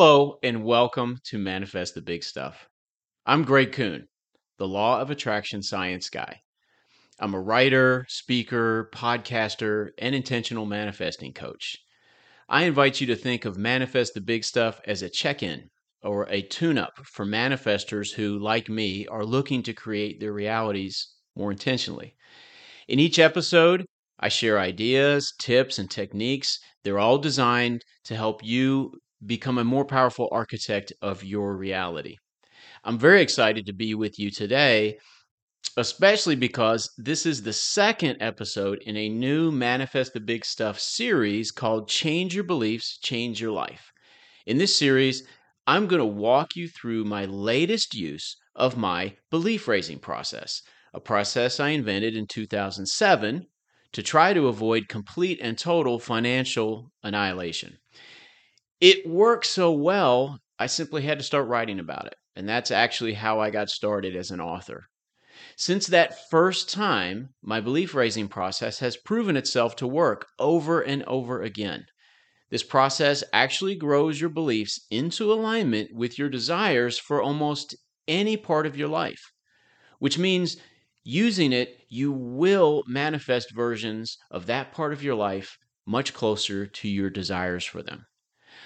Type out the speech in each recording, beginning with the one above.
Hello, and welcome to Manifest the Big Stuff. I'm Greg Kuhn, the Law of Attraction Science Guy. I'm a writer, speaker, podcaster, and intentional manifesting coach. I invite you to think of Manifest the Big Stuff as a check in or a tune up for manifestors who, like me, are looking to create their realities more intentionally. In each episode, I share ideas, tips, and techniques. They're all designed to help you become a more powerful architect of your reality. I'm very excited to be with you today, especially because this is the second episode in a new Manifest the Big Stuff series called Change Your Beliefs, Change Your Life. In this series, I'm going to walk you through my latest use of my belief raising process, a process I invented in 2007 to try to avoid complete and total financial annihilation. It worked so well, I simply had to start writing about it. And that's actually how I got started as an author. Since that first time, my belief raising process has proven itself to work over and over again. This process actually grows your beliefs into alignment with your desires for almost any part of your life, which means using it, you will manifest versions of that part of your life much closer to your desires for them.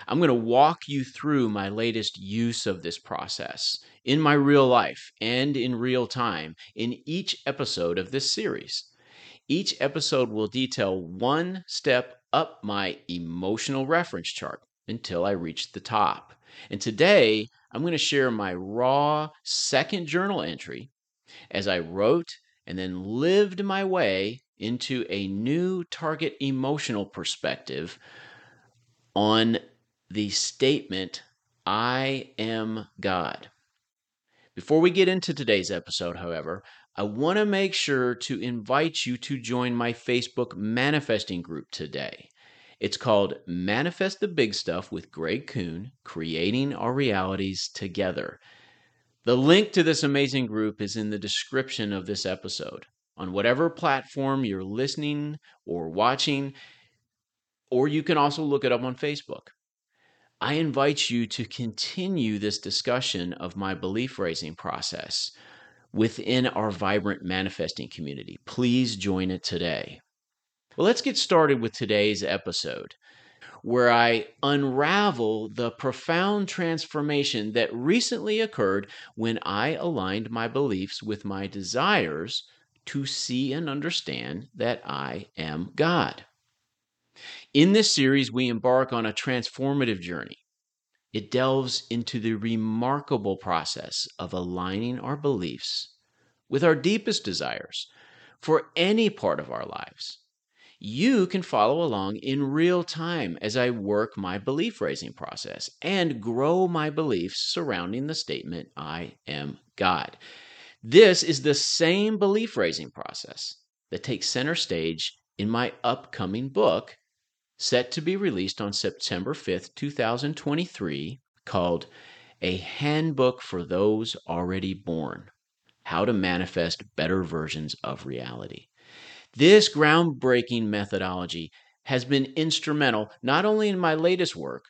I'm going to walk you through my latest use of this process in my real life and in real time in each episode of this series. Each episode will detail one step up my emotional reference chart until I reach the top. And today, I'm going to share my raw second journal entry as I wrote and then lived my way into a new target emotional perspective on the statement, I am God. Before we get into today's episode, however, I want to make sure to invite you to join my Facebook manifesting group today. It's called Manifest the Big Stuff with Greg Kuhn, Creating Our Realities Together. The link to this amazing group is in the description of this episode. On whatever platform you're listening or watching, or you can also look it up on Facebook. I invite you to continue this discussion of my belief raising process within our vibrant manifesting community. Please join it today. Well, let's get started with today's episode where I unravel the profound transformation that recently occurred when I aligned my beliefs with my desires to see and understand that I am God. In this series, we embark on a transformative journey. It delves into the remarkable process of aligning our beliefs with our deepest desires for any part of our lives you can follow along in real time as I work my belief raising process and grow my beliefs surrounding the statement, I am God. This is the same belief raising process that takes center stage in my upcoming book, set to be released on September 5th, 2023, called A Handbook for Those Already Born How to Manifest Better Versions of Reality. This groundbreaking methodology has been instrumental not only in my latest work,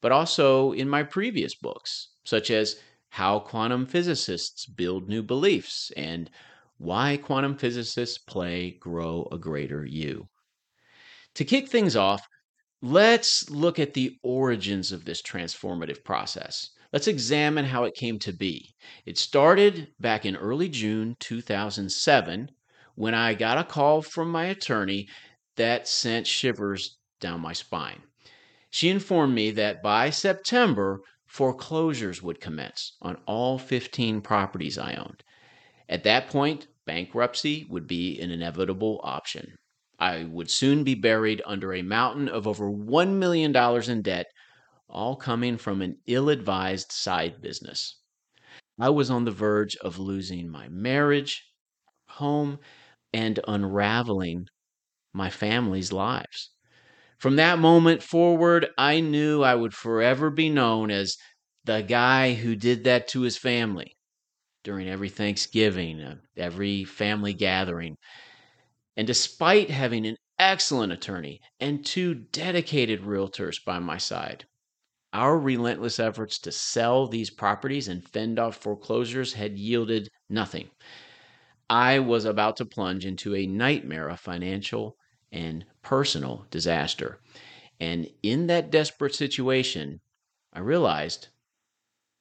but also in my previous books, such as How Quantum Physicists Build New Beliefs and Why Quantum Physicists Play Grow a Greater You. To kick things off, let's look at the origins of this transformative process. Let's examine how it came to be. It started back in early June 2007 when I got a call from my attorney that sent shivers down my spine. She informed me that by September, foreclosures would commence on all 15 properties I owned. At that point, bankruptcy would be an inevitable option. I would soon be buried under a mountain of over $1 million in debt, all coming from an ill advised side business. I was on the verge of losing my marriage, home, and unraveling my family's lives. From that moment forward, I knew I would forever be known as the guy who did that to his family during every Thanksgiving, uh, every family gathering. And despite having an excellent attorney and two dedicated realtors by my side, our relentless efforts to sell these properties and fend off foreclosures had yielded nothing. I was about to plunge into a nightmare of financial and personal disaster. And in that desperate situation, I realized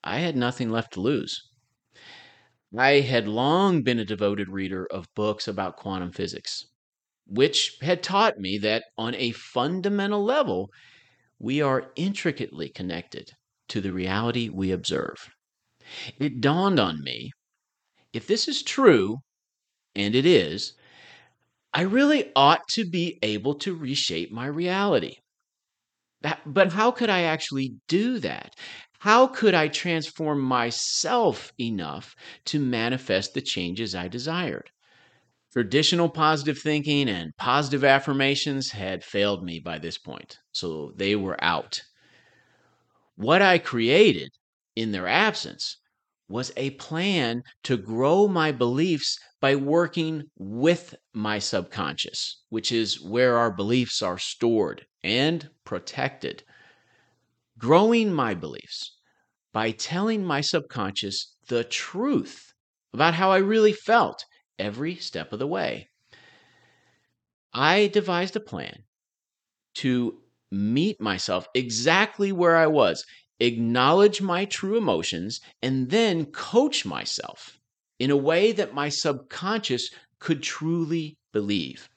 I had nothing left to lose. I had long been a devoted reader of books about quantum physics, which had taught me that on a fundamental level, we are intricately connected to the reality we observe. It dawned on me if this is true, and it is, I really ought to be able to reshape my reality. But how could I actually do that? How could I transform myself enough to manifest the changes I desired? Traditional positive thinking and positive affirmations had failed me by this point, so they were out. What I created in their absence was a plan to grow my beliefs by working with my subconscious, which is where our beliefs are stored and protected. Growing my beliefs by telling my subconscious the truth about how I really felt every step of the way. I devised a plan to meet myself exactly where I was, acknowledge my true emotions, and then coach myself in a way that my subconscious could truly believe.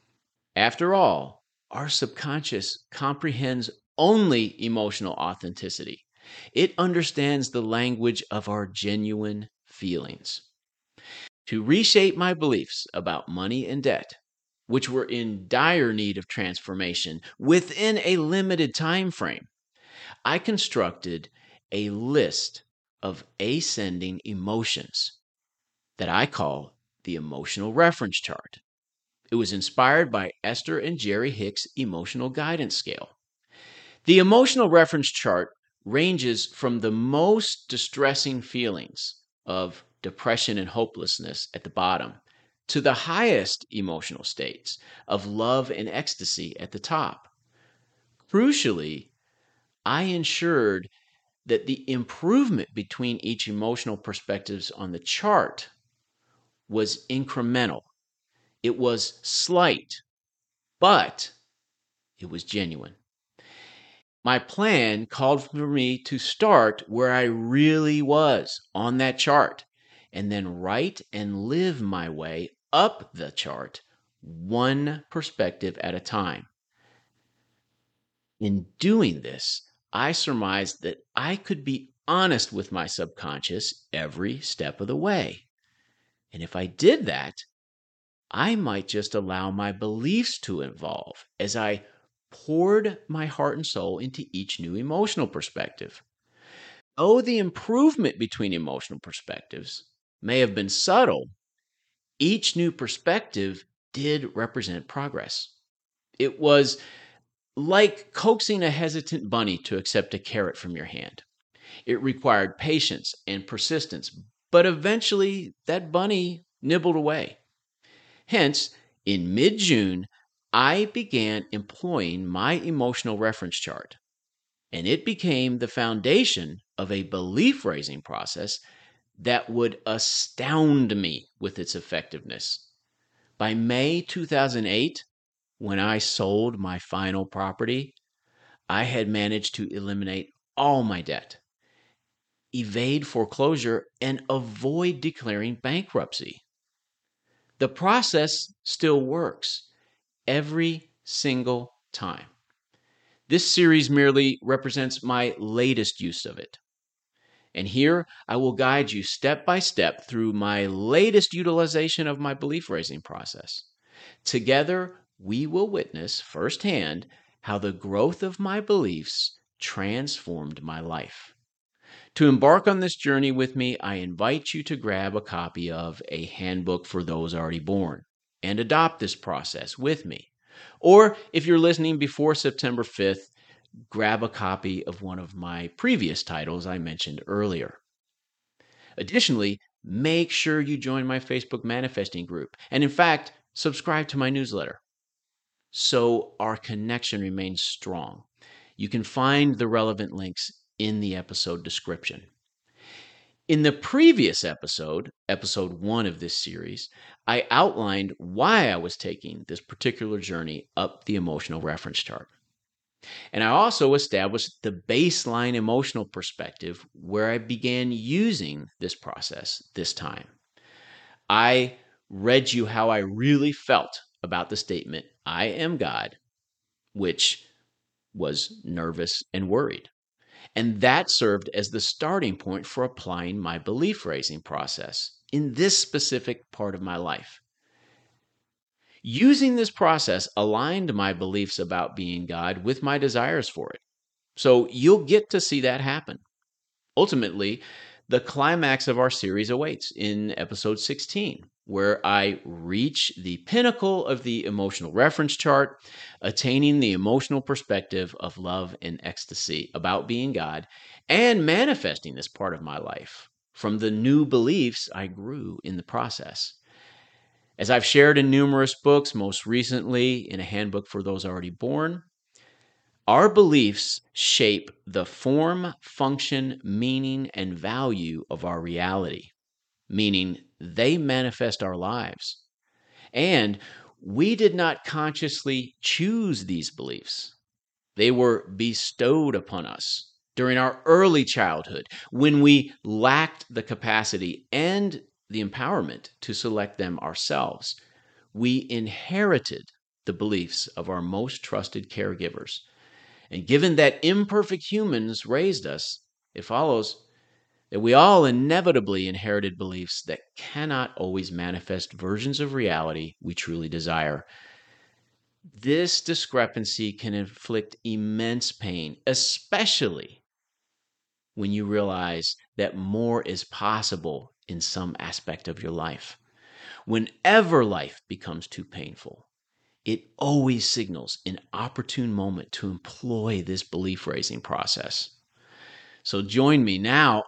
After all, our subconscious comprehends only emotional authenticity. It understands the language of our genuine feelings to reshape my beliefs about money and debt, which were in dire need of transformation within a limited time frame, I constructed a list of ascending emotions that I call the emotional reference chart. It was inspired by Esther and Jerry Hicks' emotional guidance scale. The emotional reference chart ranges from the most distressing feelings of depression and hopelessness at the bottom, to the highest emotional states of love and ecstasy at the top. Crucially, I ensured that the improvement between each emotional perspectives on the chart was incremental. It was slight, but it was genuine. My plan called for me to start where I really was on that chart and then write and live my way up the chart one perspective at a time. In doing this, I surmised that I could be honest with my subconscious every step of the way. And if I did that, I might just allow my beliefs to evolve as I poured my heart and soul into each new emotional perspective. Though the improvement between emotional perspectives may have been subtle, each new perspective did represent progress. It was like coaxing a hesitant bunny to accept a carrot from your hand. It required patience and persistence, but eventually that bunny nibbled away. Hence, in mid June, I began employing my emotional reference chart, and it became the foundation of a belief raising process that would astound me with its effectiveness. By May 2008, when I sold my final property, I had managed to eliminate all my debt, evade foreclosure, and avoid declaring bankruptcy. The process still works every single time. This series merely represents my latest use of it. And here I will guide you step by step through my latest utilization of my belief raising process. Together, we will witness firsthand how the growth of my beliefs transformed my life. To embark on this journey with me, I invite you to grab a copy of A Handbook for Those Already Born and adopt this process with me. Or if you're listening before September 5th, grab a copy of one of my previous titles I mentioned earlier. Additionally, make sure you join my Facebook manifesting group. And in fact, subscribe to my newsletter so our connection remains strong. You can find the relevant links in the episode description. In the previous episode, episode one of this series, I outlined why I was taking this particular journey up the emotional reference chart. And I also established the baseline emotional perspective where I began using this process this time. I read you how I really felt about the statement, I am God, which was nervous and worried. And that served as the starting point for applying my belief raising process in this specific part of my life. Using this process aligned my beliefs about being God with my desires for it. So you'll get to see that happen. Ultimately, the climax of our series awaits in episode 16, where I reach the pinnacle of the emotional reference chart, attaining the emotional perspective of love and ecstasy about being God and manifesting this part of my life from the new beliefs I grew in the process. As I've shared in numerous books, most recently in a handbook for those already born, our beliefs shape the form, function, meaning, and value of our reality, meaning they manifest our lives. And we did not consciously choose these beliefs, they were bestowed upon us during our early childhood when we lacked the capacity and the empowerment to select them ourselves. We inherited the beliefs of our most trusted caregivers. And given that imperfect humans raised us, it follows that we all inevitably inherited beliefs that cannot always manifest versions of reality we truly desire. This discrepancy can inflict immense pain, especially when you realize that more is possible in some aspect of your life. Whenever life becomes too painful, it always signals an opportune moment to employ this belief raising process. So join me now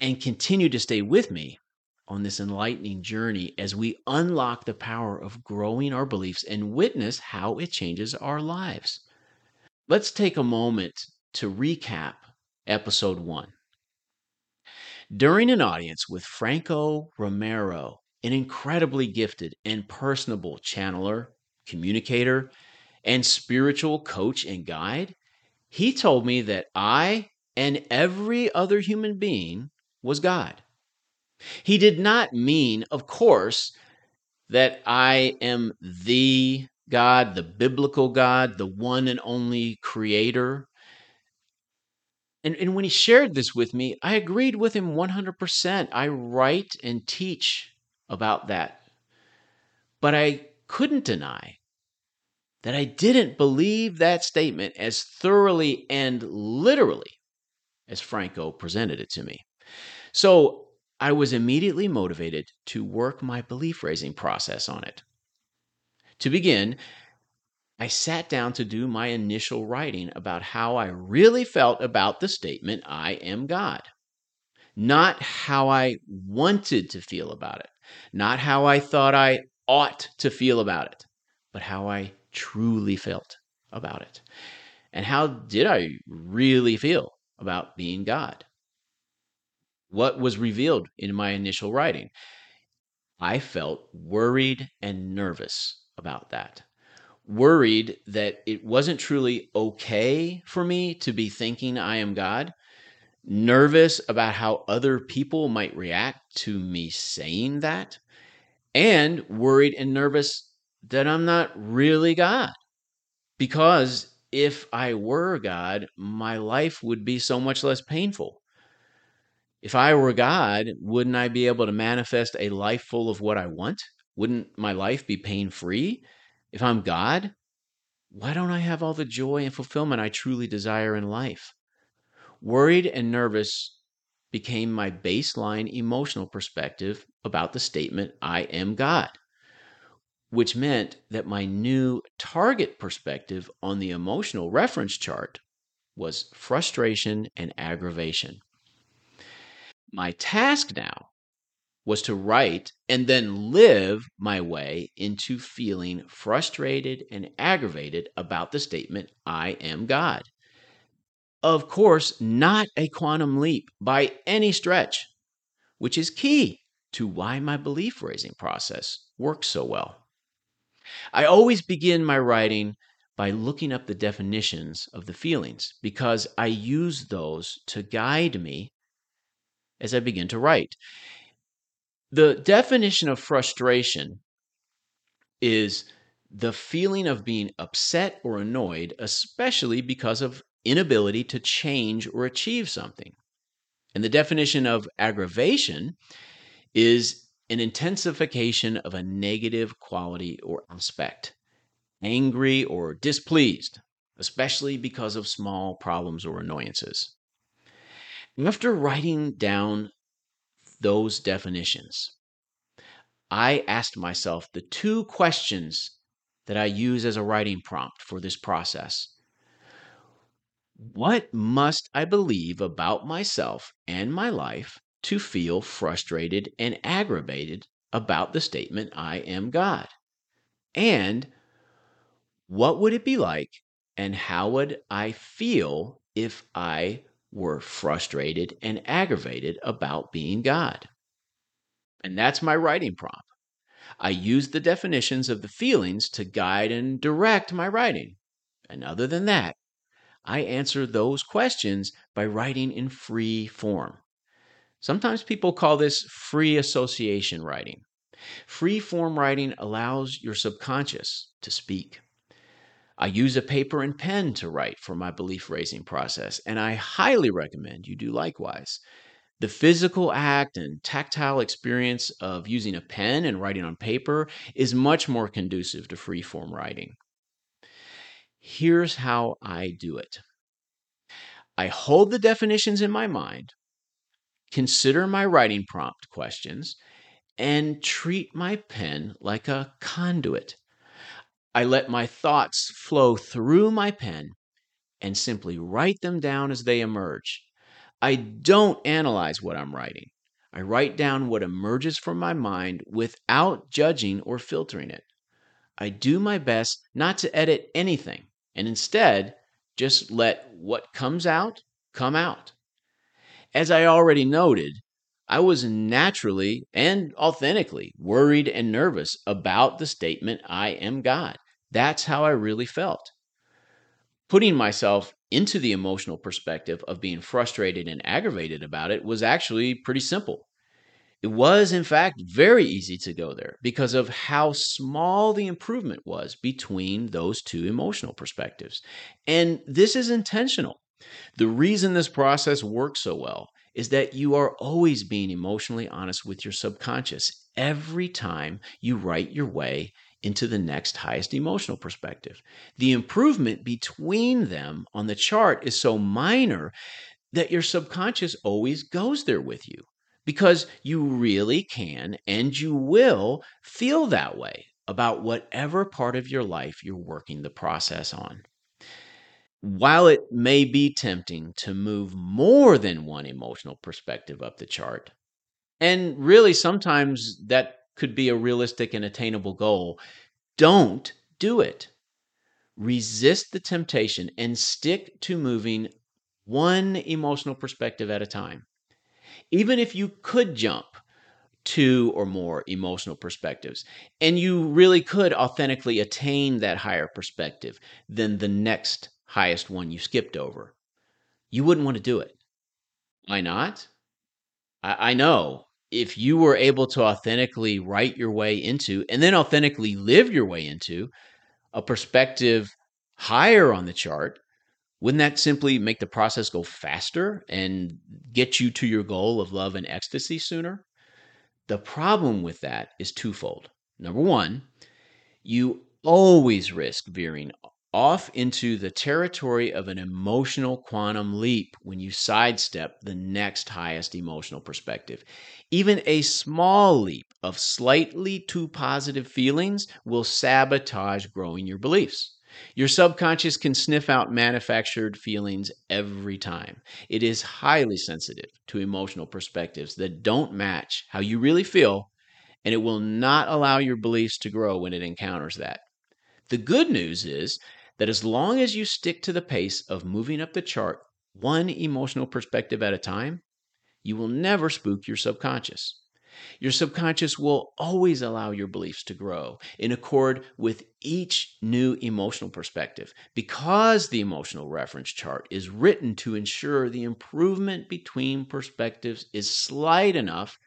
and continue to stay with me on this enlightening journey as we unlock the power of growing our beliefs and witness how it changes our lives. Let's take a moment to recap episode one. During an audience with Franco Romero, an incredibly gifted and personable channeler, communicator, and spiritual coach and guide, he told me that I and every other human being was God. He did not mean, of course, that I am the God, the biblical God, the one and only creator. And, and when he shared this with me, I agreed with him 100%. I write and teach about that. But I couldn't deny that I didn't believe that statement as thoroughly and literally as Franco presented it to me. So I was immediately motivated to work my belief raising process on it. To begin, I sat down to do my initial writing about how I really felt about the statement, I am God. Not how I wanted to feel about it, not how I thought I ought to feel about it, but how I truly felt about it. And how did I really feel about being God? what was revealed in my initial writing. I felt worried and nervous about that. Worried that it wasn't truly okay for me to be thinking I am God. Nervous about how other people might react to me saying that. And worried and nervous that I'm not really God. Because if I were God, my life would be so much less painful if I were God, wouldn't I be able to manifest a life full of what I want? Wouldn't my life be pain free? If I'm God, why don't I have all the joy and fulfillment I truly desire in life? Worried and nervous became my baseline emotional perspective about the statement, I am God, which meant that my new target perspective on the emotional reference chart was frustration and aggravation. My task now was to write and then live my way into feeling frustrated and aggravated about the statement, I am God. Of course, not a quantum leap by any stretch, which is key to why my belief raising process works so well. I always begin my writing by looking up the definitions of the feelings because I use those to guide me as I begin to write. The definition of frustration is the feeling of being upset or annoyed, especially because of inability to change or achieve something. And the definition of aggravation is an intensification of a negative quality or aspect, angry or displeased, especially because of small problems or annoyances. After writing down those definitions, I asked myself the two questions that I use as a writing prompt for this process. What must I believe about myself and my life to feel frustrated and aggravated about the statement, I am God? And what would it be like and how would I feel if I were frustrated and aggravated about being God? And that's my writing prompt. I use the definitions of the feelings to guide and direct my writing. And other than that, I answer those questions by writing in free form. Sometimes people call this free association writing. Free form writing allows your subconscious to speak. I use a paper and pen to write for my belief raising process, and I highly recommend you do likewise. The physical act and tactile experience of using a pen and writing on paper is much more conducive to free form writing. Here's how I do it I hold the definitions in my mind, consider my writing prompt questions, and treat my pen like a conduit. I let my thoughts flow through my pen and simply write them down as they emerge. I don't analyze what I'm writing. I write down what emerges from my mind without judging or filtering it. I do my best not to edit anything and instead just let what comes out come out. As I already noted, I was naturally and authentically worried and nervous about the statement, I am God. That's how I really felt. Putting myself into the emotional perspective of being frustrated and aggravated about it was actually pretty simple. It was, in fact, very easy to go there because of how small the improvement was between those two emotional perspectives. And this is intentional. The reason this process works so well is that you are always being emotionally honest with your subconscious every time you write your way into the next highest emotional perspective. The improvement between them on the chart is so minor that your subconscious always goes there with you because you really can and you will feel that way about whatever part of your life you're working the process on. While it may be tempting to move more than one emotional perspective up the chart, and really sometimes that could be a realistic and attainable goal, don't do it. Resist the temptation and stick to moving one emotional perspective at a time. Even if you could jump two or more emotional perspectives, and you really could authentically attain that higher perspective than the next highest one you skipped over, you wouldn't want to do it. Why not? I, I know if you were able to authentically write your way into and then authentically live your way into a perspective higher on the chart, wouldn't that simply make the process go faster and get you to your goal of love and ecstasy sooner? The problem with that is twofold. Number one, you always risk veering off into the territory of an emotional quantum leap when you sidestep the next highest emotional perspective. Even a small leap of slightly too positive feelings will sabotage growing your beliefs. Your subconscious can sniff out manufactured feelings every time. It is highly sensitive to emotional perspectives that don't match how you really feel, and it will not allow your beliefs to grow when it encounters that. The good news is that as long as you stick to the pace of moving up the chart one emotional perspective at a time, you will never spook your subconscious. Your subconscious will always allow your beliefs to grow in accord with each new emotional perspective because the emotional reference chart is written to ensure the improvement between perspectives is slight enough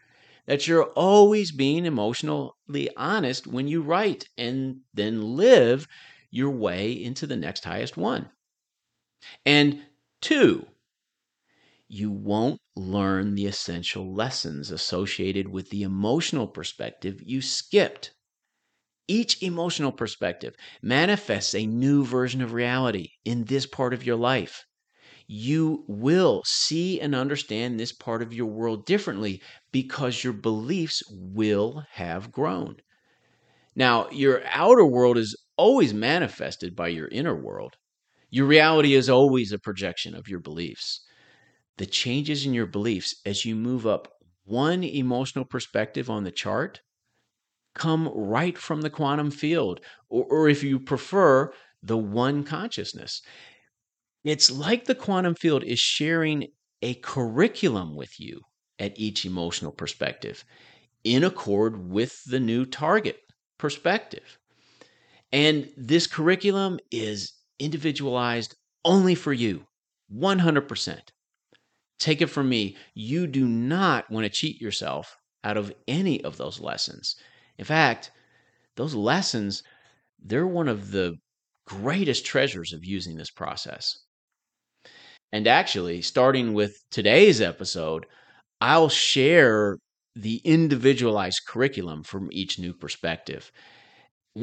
that you're always being emotionally honest when you write and then live your way into the next highest one. And two, you won't learn the essential lessons associated with the emotional perspective you skipped. Each emotional perspective manifests a new version of reality in this part of your life. You will see and understand this part of your world differently because your beliefs will have grown. Now, your outer world is always manifested by your inner world. Your reality is always a projection of your beliefs the changes in your beliefs as you move up one emotional perspective on the chart come right from the quantum field, or, or if you prefer, the one consciousness. It's like the quantum field is sharing a curriculum with you at each emotional perspective in accord with the new target perspective. And this curriculum is individualized only for you, 100%. Take it from me, you do not want to cheat yourself out of any of those lessons. In fact, those lessons, they're one of the greatest treasures of using this process. And actually, starting with today's episode, I'll share the individualized curriculum from each new perspective.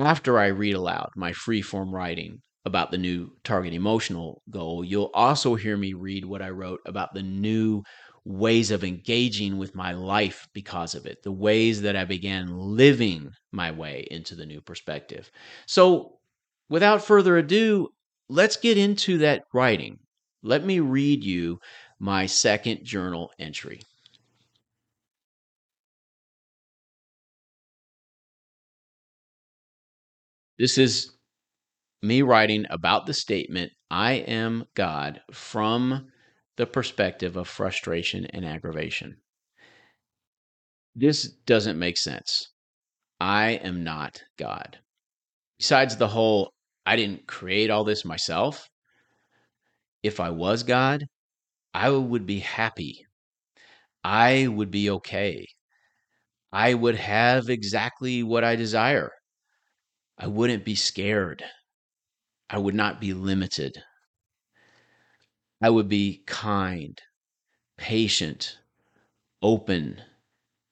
After I read aloud my free form writing about the new target emotional goal, you'll also hear me read what I wrote about the new ways of engaging with my life because of it, the ways that I began living my way into the new perspective. So, without further ado, let's get into that writing. Let me read you my second journal entry. This is me writing about the statement, I am God, from the perspective of frustration and aggravation. This doesn't make sense. I am not God. Besides the whole, I didn't create all this myself. If I was God, I would be happy. I would be okay. I would have exactly what I desire. I wouldn't be scared. I would not be limited. I would be kind, patient, open,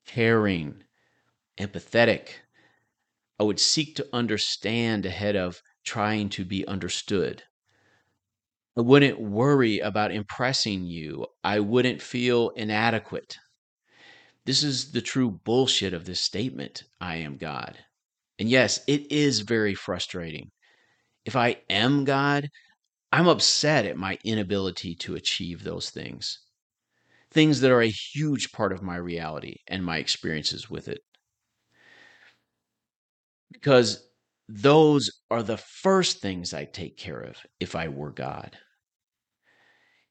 caring, empathetic. I would seek to understand ahead of trying to be understood. I wouldn't worry about impressing you. I wouldn't feel inadequate. This is the true bullshit of this statement I am God. And yes, it is very frustrating if I am God, I'm upset at my inability to achieve those things, things that are a huge part of my reality and my experiences with it. Because those are the first things I take care of if I were God.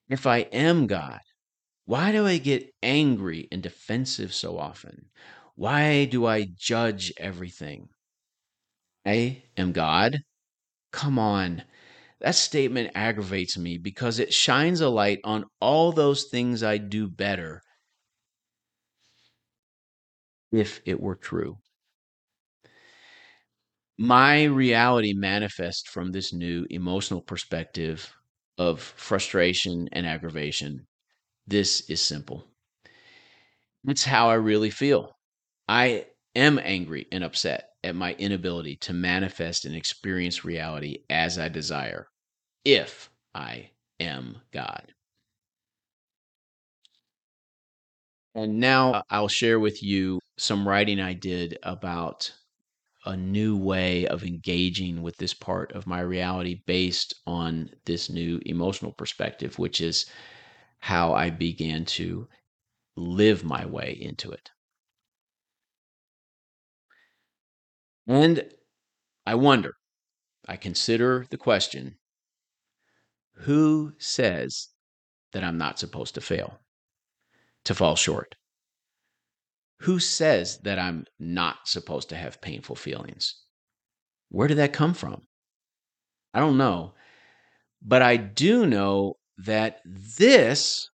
If I am God, why do I get angry and defensive so often? Why do I judge everything? I am God. Come on. That statement aggravates me because it shines a light on all those things I do better if it were true. My reality manifests from this new emotional perspective of frustration and aggravation. This is simple. It's how I really feel. I am angry and upset at my inability to manifest and experience reality as I desire, if I am God. And now uh, I'll share with you some writing I did about a new way of engaging with this part of my reality based on this new emotional perspective, which is how I began to live my way into it. And I wonder, I consider the question who says that I'm not supposed to fail, to fall short? Who says that I'm not supposed to have painful feelings? Where did that come from? I don't know. But I do know that this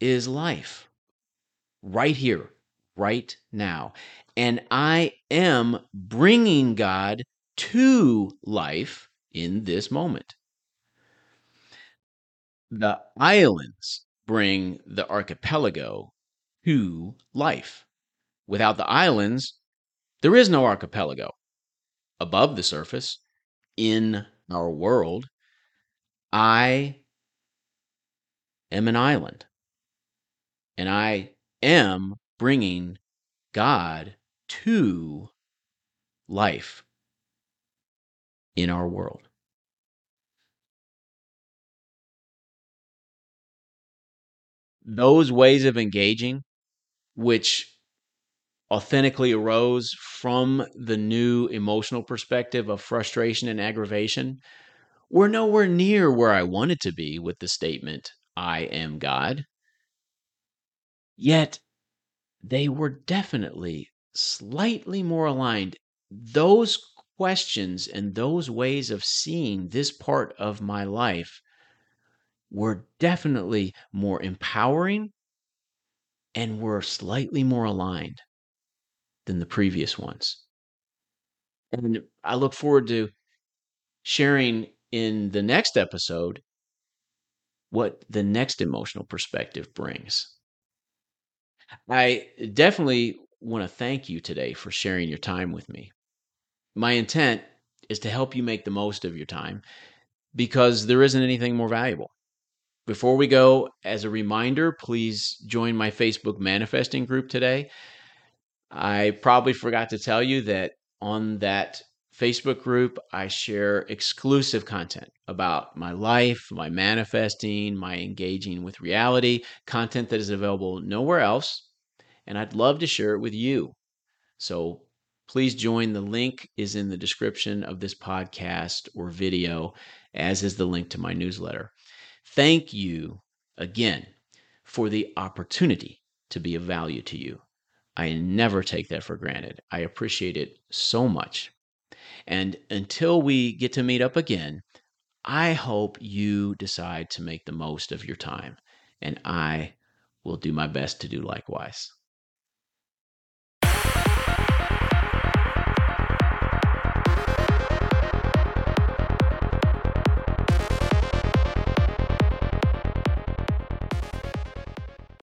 is life right here, right now. And I am bringing God to life in this moment. The islands bring the archipelago to life. Without the islands, there is no archipelago. Above the surface, in our world, I am an island. And I am bringing God to life in our world. Those ways of engaging, which authentically arose from the new emotional perspective of frustration and aggravation, were nowhere near where I wanted to be with the statement, I am God. Yet they were definitely slightly more aligned. Those questions and those ways of seeing this part of my life were definitely more empowering and were slightly more aligned than the previous ones. And I look forward to sharing in the next episode what the next emotional perspective brings. I definitely want to thank you today for sharing your time with me. My intent is to help you make the most of your time because there isn't anything more valuable. Before we go, as a reminder, please join my Facebook manifesting group today. I probably forgot to tell you that on that Facebook group, I share exclusive content about my life, my manifesting, my engaging with reality, content that is available nowhere else. And I'd love to share it with you. So please join. The link is in the description of this podcast or video, as is the link to my newsletter. Thank you again for the opportunity to be of value to you. I never take that for granted. I appreciate it so much. And until we get to meet up again, I hope you decide to make the most of your time. And I will do my best to do likewise.